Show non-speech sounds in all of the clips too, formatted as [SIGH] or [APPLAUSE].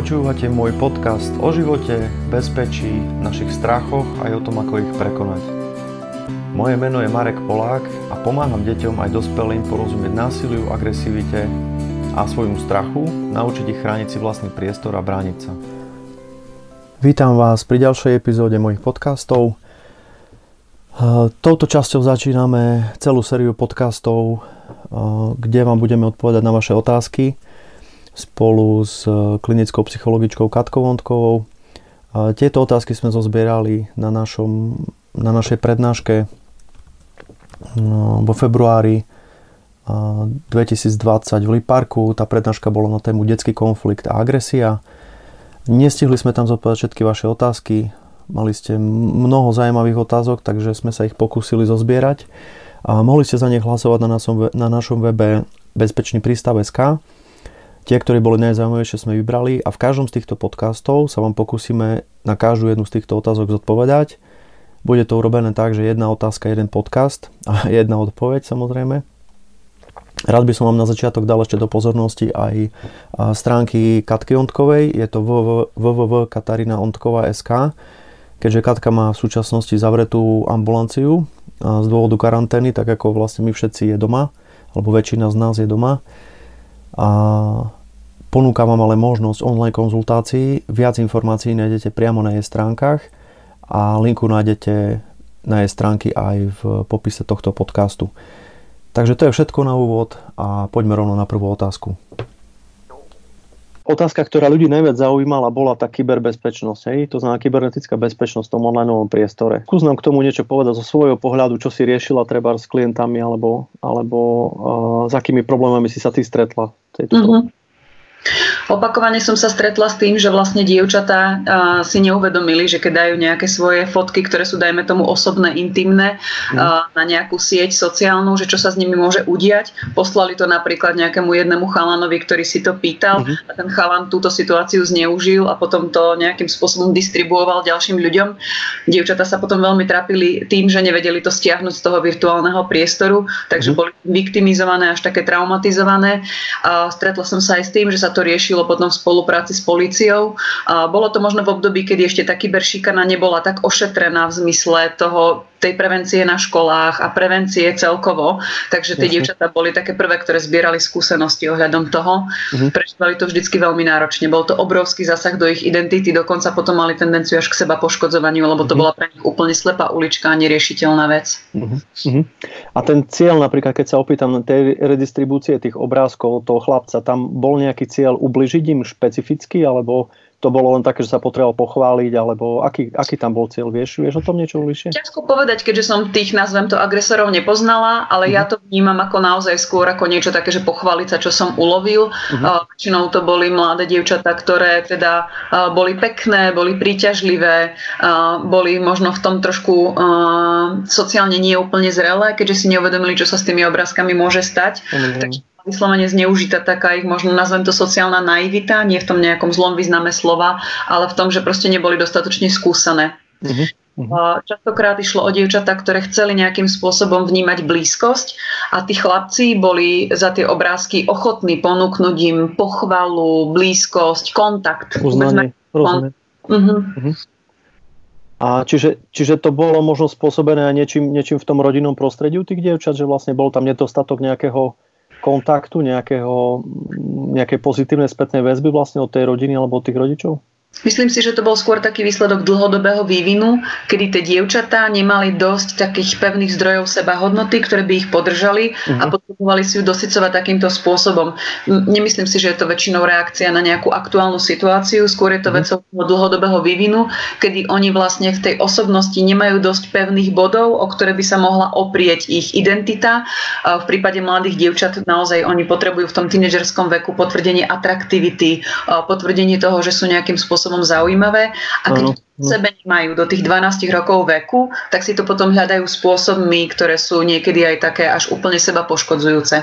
Počúvate môj podcast o živote, bezpečí, našich strachoch aj o tom, ako ich prekonať. Moje meno je Marek Polák a pomáham deťom aj dospelým porozumieť násiliu, agresivite a svojmu strachu, naučiť ich chrániť si vlastný priestor a brániť sa. Vítam vás pri ďalšej epizóde mojich podcastov. Touto časťou začíname celú sériu podcastov, kde vám budeme odpovedať na vaše otázky – spolu s e, klinickou psychologičkou Katkou Vondkovou. Tieto otázky sme zozbierali na, našom, na našej prednáške no, vo februári 2020 v Liparku. Tá prednáška bola na tému detský konflikt a agresia. Nestihli sme tam zodpovedať všetky vaše otázky. Mali ste mnoho zaujímavých otázok, takže sme sa ich pokúsili zozbierať. A mohli ste za ne hlasovať na našom, na našom webe bezpečný prístav.sk Tie, ktoré boli najzaujímavejšie, sme vybrali a v každom z týchto podcastov sa vám pokúsime na každú jednu z týchto otázok zodpovedať. Bude to urobené tak, že jedna otázka, jeden podcast a [LAUGHS] jedna odpoveď samozrejme. Rád by som vám na začiatok dal ešte do pozornosti aj stránky Katky Ondkovej, je to www.katarinaondkova.sk keďže Katka má v súčasnosti zavretú ambulanciu z dôvodu karantény, tak ako vlastne my všetci je doma, alebo väčšina z nás je doma. A Ponúkam vám ale možnosť online konzultácií. Viac informácií nájdete priamo na jej stránkach a linku nájdete na jej stránky aj v popise tohto podcastu. Takže to je všetko na úvod a poďme rovno na prvú otázku. Otázka, ktorá ľudí najviac zaujímala, bola tá kyberbezpečnosť. Hej? To znamená kybernetická bezpečnosť v tom online priestore. Skús nám k tomu niečo povedať zo svojho pohľadu, čo si riešila treba s klientami alebo, alebo uh, s akými problémami si sa ty stretla. Tejto mm-hmm. Opakovane som sa stretla s tým, že vlastne dievčatá si neuvedomili, že keď dajú nejaké svoje fotky, ktoré sú dajme tomu osobné, intimné, mm. na nejakú sieť sociálnu, že čo sa s nimi môže udiať. Poslali to napríklad nejakému jednému chalanovi, ktorý si to pýtal mm. a ten chalan túto situáciu zneužil a potom to nejakým spôsobom distribuoval ďalším ľuďom. Dievčatá sa potom veľmi trápili tým, že nevedeli to stiahnuť z toho virtuálneho priestoru, takže mm. boli viktimizované až také traumatizované. A stretla som sa aj s tým, že sa to riešilo potom v spolupráci s políciou. Bolo to možno v období, kedy ešte tá kyberšikana nebola tak ošetrená v zmysle toho, tej prevencie na školách a prevencie celkovo. Takže tie dievčatá boli také prvé, ktoré zbierali skúsenosti ohľadom toho. Uh-huh. Prežívali to vždycky veľmi náročne. Bol to obrovský zásah do ich identity, dokonca potom mali tendenciu až k seba poškodzovaniu, lebo to uh-huh. bola pre nich úplne slepá ulička a neriešiteľná vec. Uh-huh. A ten cieľ napríklad, keď sa opýtam na tej redistribúcie tých obrázkov toho chlapca, tam bol nejaký cieľ ubližiť im špecificky, alebo to bolo len také, že sa potreboval pochváliť, alebo aký, aký tam bol cieľ, vieš, vieš o tom niečo bližšie? Ťažko povedať, keďže som tých, nazvem to, agresorov nepoznala, ale uh-huh. ja mhm. to vnímam ako naozaj skôr ako niečo také, že pochváliť sa, čo som ulovil. Uh-huh. Väčšinou to boli mladé dievčatá, ktoré teda boli pekné, boli príťažlivé, boli možno v tom trošku sociálne nie úplne zrelé, keďže si neuvedomili, čo sa s tými obrázkami môže stať. Uh-huh. Takže vyslovene zneužitá taká ich možno nazvem to sociálna naivita, nie v tom nejakom zlom význame slova, ale v tom, že proste neboli dostatočne skúsené. Uh-huh. Častokrát išlo o dievčatá, ktoré chceli nejakým spôsobom vnímať blízkosť a tí chlapci boli za tie obrázky ochotní ponúknuť im pochvalu, blízkosť, kontakt. Uznanie, rozumiem. Uh-huh. Uh-huh. A čiže, čiže to bolo možno spôsobené aj niečím, niečím v tom rodinnom prostrediu tých dievčat, že vlastne bol tam nedostatok nejakého kontaktu, nejakého, nejakej pozitívnej spätnej väzby vlastne od tej rodiny alebo od tých rodičov? Myslím si, že to bol skôr taký výsledok dlhodobého vývinu, kedy tie dievčatá nemali dosť takých pevných zdrojov seba hodnoty, ktoré by ich podržali uh-huh. a mhm. potrebovali si ju dosycovať takýmto spôsobom. Nemyslím si, že je to väčšinou reakcia na nejakú aktuálnu situáciu, skôr je to uh-huh. vecou dlhodobého vývinu, kedy oni vlastne v tej osobnosti nemajú dosť pevných bodov, o ktoré by sa mohla oprieť ich identita. V prípade mladých dievčat naozaj oni potrebujú v tom tínedžerskom veku potvrdenie atraktivity, potvrdenie toho, že sú nejakým spôsobom spôsobom zaujímavé. A keď sebe nemajú do tých 12 rokov veku, tak si to potom hľadajú spôsobmi, ktoré sú niekedy aj také až úplne seba poškodzujúce.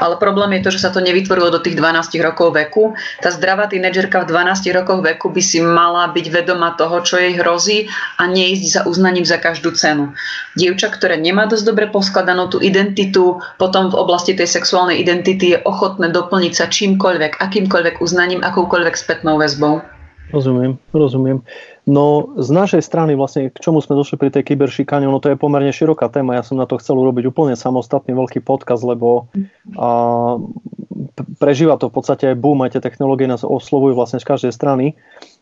Ale problém je to, že sa to nevytvorilo do tých 12 rokov veku. Tá zdravá tínedžerka v 12 rokoch veku by si mala byť vedoma toho, čo jej hrozí a neísť za uznaním za každú cenu. Dievča, ktoré nemá dosť dobre poskladanú tú identitu, potom v oblasti tej sexuálnej identity je ochotné doplniť sa čímkoľvek, akýmkoľvek uznaním, akoukoľvek spätnou väzbou. Rozumiem, rozumiem. No z našej strany vlastne, k čomu sme došli pri tej kyberšikane, ono to je pomerne široká téma. Ja som na to chcel urobiť úplne samostatný veľký podkaz, lebo a, prežíva to v podstate aj boom, aj tie technológie nás oslovujú vlastne z každej strany.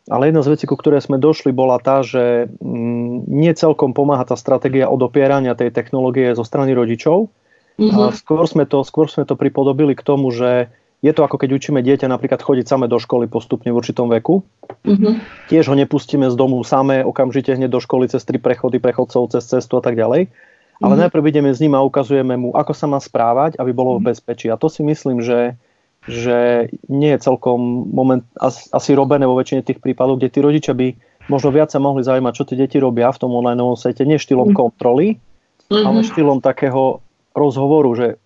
Ale jedna z vecí, ku ktorej sme došli, bola tá, že mm, nie celkom pomáha tá stratégia odopierania tej technológie zo strany rodičov. Mm-hmm. A skôr, sme to, skôr sme to pripodobili k tomu, že je to ako keď učíme dieťa napríklad chodiť samé do školy postupne v určitom veku. Mm-hmm. Tiež ho nepustíme z domu samé okamžite hneď do školy cez tri prechody prechodcov, cez cestu a tak ďalej. Ale mm-hmm. najprv ideme s ním a ukazujeme mu, ako sa má správať, aby bolo v mhm. bezpečí. A to si myslím, že, že nie je celkom moment asi, asi robené vo väčšine tých prípadov, kde tí rodičia by možno viac sa mohli zaujímať, čo tie deti robia v tom online svete, nie štýlom mm-hmm. kontroly, mm-hmm. ale štýlom takého rozhovoru, že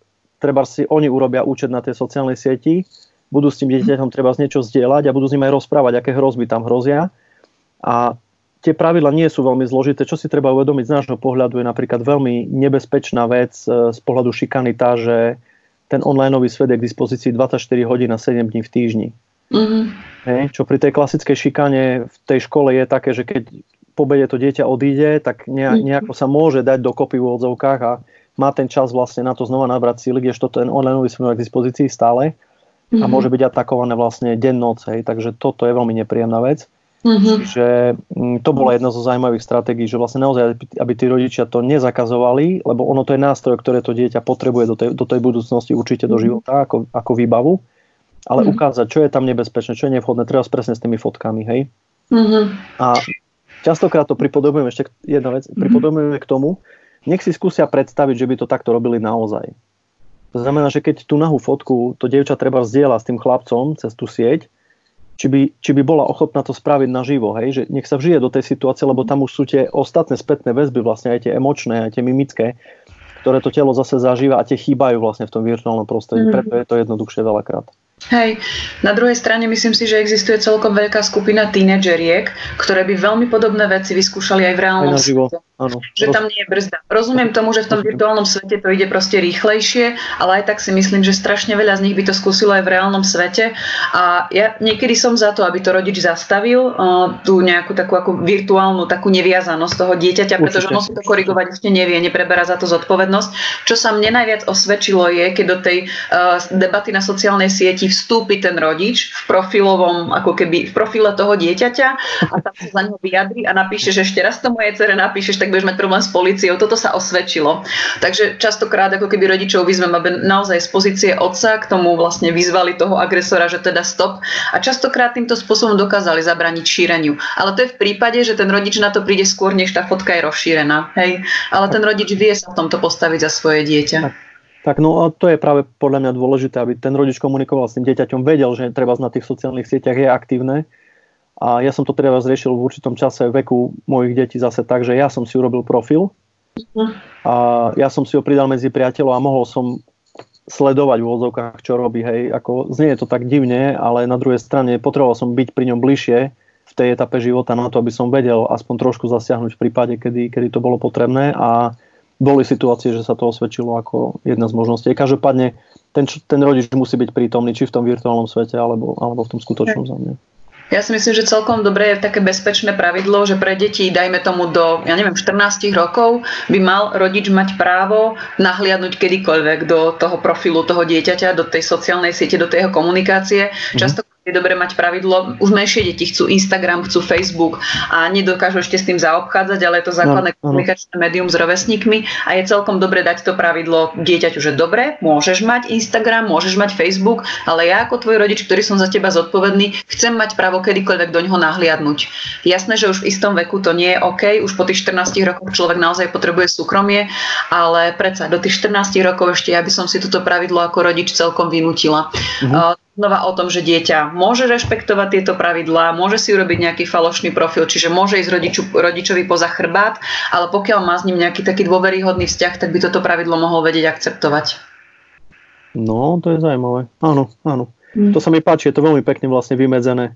treba si oni urobia účet na tej sociálnej sieti, budú s tým dieťaťom treba z niečo zdieľať a budú s ním aj rozprávať, aké hrozby tam hrozia. A tie pravidla nie sú veľmi zložité. Čo si treba uvedomiť z nášho pohľadu je napríklad veľmi nebezpečná vec e, z pohľadu šikany tá, že ten online svet je k dispozícii 24 hodín a 7 dní v týždni. Mm-hmm. Hej, čo pri tej klasickej šikane v tej škole je také, že keď po bede to dieťa odíde, tak mhm. nejako sa môže dať dokopy v odzovkách a má ten čas vlastne na to znova nabrať síly, kdežto ten online smer k dispozícii stále mm-hmm. a mhm. môže byť atakované vlastne deň noc, hej, takže toto je veľmi nepríjemná vec. Mm-hmm. Čiže mm, to bola jedna zo zaujímavých stratégií, že vlastne naozaj, aby tí rodičia to nezakazovali, lebo ono to je nástroj, ktoré to dieťa potrebuje do tej, do tej budúcnosti určite do mhm. života ako, ako výbavu, ale mm-hmm. ukázať, čo je tam nebezpečné, čo je nevhodné, treba presne s tými fotkami, hej. Mm-hmm. A častokrát to pripodobujeme, ešte jedna vec, mm-hmm. pripodobujeme k tomu, nech si skúsia predstaviť, že by to takto robili naozaj. To znamená, že keď tú nahú fotku to dievča treba zdieľa s tým chlapcom cez tú sieť, či by, či by bola ochotná to spraviť naživo, hej? že nech sa vžije do tej situácie, lebo tam už sú tie ostatné spätné väzby, vlastne aj tie emočné, aj tie mimické, ktoré to telo zase zažíva a tie chýbajú vlastne v tom virtuálnom prostredí. Mm. Preto je to jednoduchšie veľakrát. Hej, na druhej strane myslím si, že existuje celkom veľká skupina tínedžeriek, ktoré by veľmi podobné veci vyskúšali aj v reálnom aj svete. Áno. Že tam nie je brzda. Rozumiem tomu, že v tom virtuálnom svete to ide proste rýchlejšie, ale aj tak si myslím, že strašne veľa z nich by to skúsilo aj v reálnom svete. A ja niekedy som za to, aby to rodič zastavil, uh, tú nejakú takú ako virtuálnu takú neviazanosť toho dieťaťa, pretože ono si to korigovať ešte nevie, nepreberá za to zodpovednosť. Čo sa mne najviac osvedčilo je, keď do tej uh, debaty na sociálnej sieti vstúpi ten rodič v profilovom, ako keby v profile toho dieťaťa a tam sa za neho vyjadri a napíše, že ešte raz to mojej cere napíšeš, tak budeš mať problém s policiou. Toto sa osvedčilo. Takže častokrát ako keby rodičov vyzvem, aby naozaj z pozície otca k tomu vlastne vyzvali toho agresora, že teda stop. A častokrát týmto spôsobom dokázali zabraniť šíreniu. Ale to je v prípade, že ten rodič na to príde skôr, než tá fotka je rozšírená. Hej? Ale ten rodič vie sa v tomto postaviť za svoje dieťa. Tak. No a to je práve podľa mňa dôležité, aby ten rodič komunikoval s tým dieťaťom, vedel, že treba na tých sociálnych sieťach je aktívne a ja som to teda zriešil v určitom čase veku mojich detí zase tak, že ja som si urobil profil a ja som si ho pridal medzi priateľov a mohol som sledovať v úvodzovkách, čo robí. Hej. Ako, znie to tak divne, ale na druhej strane potreboval som byť pri ňom bližšie v tej etape života na to, aby som vedel aspoň trošku zasiahnuť v prípade, kedy, kedy to bolo potrebné a boli situácie, že sa to osvedčilo ako jedna z možností. Každopádne ten, ten rodič musí byť prítomný či v tom virtuálnom svete, alebo, alebo v tom skutočnom za mňa. Ja si myslím, že celkom dobre je také bezpečné pravidlo, že pre deti, dajme tomu do, ja neviem, 14 rokov, by mal rodič mať právo nahliadnúť kedykoľvek do toho profilu toho dieťaťa, do tej sociálnej siete, do tej jeho komunikácie. Mm-hmm. Často je dobre mať pravidlo, už menšie deti chcú Instagram, chcú Facebook a nedokážu ešte s tým zaobchádzať, ale je to základné no, komunikačné médium s rovesníkmi a je celkom dobre dať to pravidlo dieťaťu, že dobre, môžeš mať Instagram, môžeš mať Facebook, ale ja ako tvoj rodič, ktorý som za teba zodpovedný, chcem mať právo kedykoľvek do ňoho nahliadnúť. Jasné, že už v istom veku to nie je OK, už po tých 14 rokoch človek naozaj potrebuje súkromie, ale predsa do tých 14 rokov ešte ja by som si toto pravidlo ako rodič celkom vynutila. Mm-hmm. Znova o tom, že dieťa môže rešpektovať tieto pravidlá, môže si urobiť nejaký falošný profil, čiže môže ísť rodiču, rodičovi poza chrbát, ale pokiaľ má s ním nejaký taký dôveryhodný vzťah, tak by toto pravidlo mohol vedieť akceptovať. No, to je zaujímavé. Áno, áno. Mm. To sa mi páči, je to veľmi pekne vlastne vymedzené.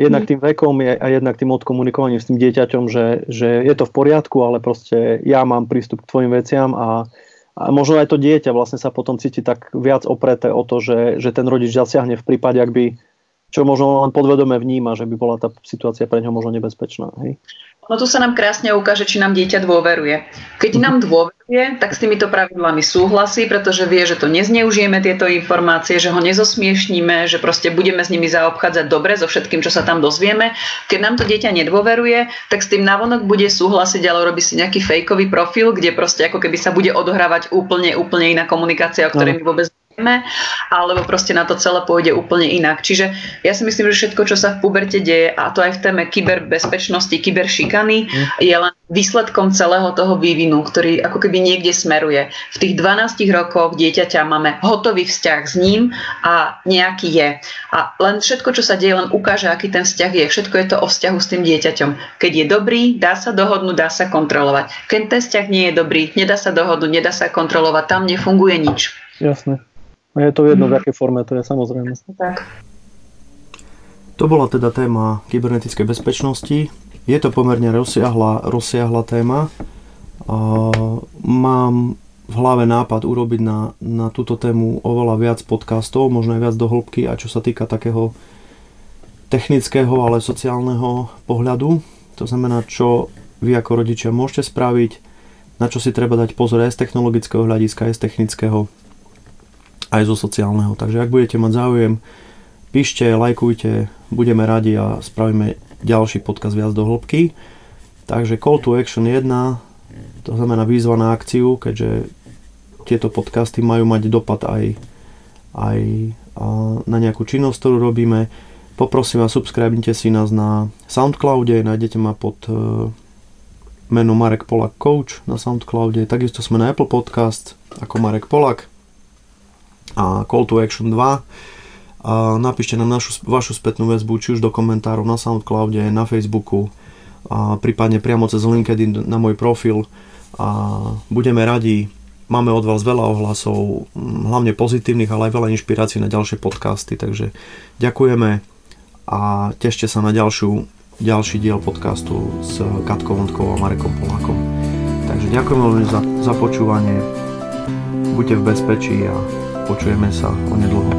Jednak mm. tým vekom je, a jednak tým odkomunikovaním s tým dieťaťom, že, že je to v poriadku, ale proste ja mám prístup k tvojim veciam a a možno aj to dieťa vlastne sa potom cíti tak viac opreté o to, že, že ten rodič zasiahne v prípade, ak by, čo možno len podvedome vníma, že by bola tá situácia pre neho možno nebezpečná. Hej? No tu sa nám krásne ukáže, či nám dieťa dôveruje. Keď nám dôveruje, tak s týmito pravidlami súhlasí, pretože vie, že to nezneužijeme tieto informácie, že ho nezosmiešníme, že proste budeme s nimi zaobchádzať dobre so všetkým, čo sa tam dozvieme. Keď nám to dieťa nedôveruje, tak s tým navonok bude súhlasiť, ale robí si nejaký fejkový profil, kde proste ako keby sa bude odohrávať úplne, úplne iná komunikácia, o ktorej my vôbec alebo proste na to celé pôjde úplne inak. Čiže ja si myslím, že všetko, čo sa v puberte deje, a to aj v téme kyberbezpečnosti, kyberšikany, mm. je len výsledkom celého toho vývinu, ktorý ako keby niekde smeruje. V tých 12 rokoch dieťaťa máme hotový vzťah s ním a nejaký je. A len všetko, čo sa deje, len ukáže, aký ten vzťah je. Všetko je to o vzťahu s tým dieťaťom. Keď je dobrý, dá sa dohodnúť, dá sa kontrolovať. Keď ten vzťah nie je dobrý, nedá sa dohodnúť, nedá sa kontrolovať, tam nefunguje nič. Jasné. A je to jedno, v akej forme to je, samozrejme. Tak. To bola teda téma kybernetickej bezpečnosti. Je to pomerne rozsiahla, rozsiahla téma. Mám v hlave nápad urobiť na, na túto tému oveľa viac podcastov, možno aj viac do hĺbky, a čo sa týka takého technického, ale sociálneho pohľadu. To znamená, čo vy ako rodičia môžete spraviť, na čo si treba dať pozor aj z technologického hľadiska, aj z technického aj zo sociálneho. Takže ak budete mať záujem, píšte, lajkujte, budeme radi a spravíme ďalší podcast viac do hĺbky. Takže call to action 1, to znamená výzva na akciu, keďže tieto podcasty majú mať dopad aj, aj na nejakú činnosť, ktorú robíme. Poprosím vás, subscribnite si nás na Soundcloude, nájdete ma pod e, menom Marek Polak Coach na Soundcloude, takisto sme na Apple Podcast ako Marek Polak a Call to Action 2. A napíšte nám našu, vašu spätnú väzbu, či už do komentárov na Soundcloude, na Facebooku, a prípadne priamo cez LinkedIn na môj profil. A budeme radi, máme od vás veľa ohlasov, hlavne pozitívnych, ale aj veľa inšpirácií na ďalšie podcasty, takže ďakujeme a tešte sa na ďalšiu, ďalší diel podcastu s Katkou Vondkou a Marekom Polákom. Takže ďakujem veľmi za, za počúvanie, buďte v bezpečí a Počujeme sa onedlho.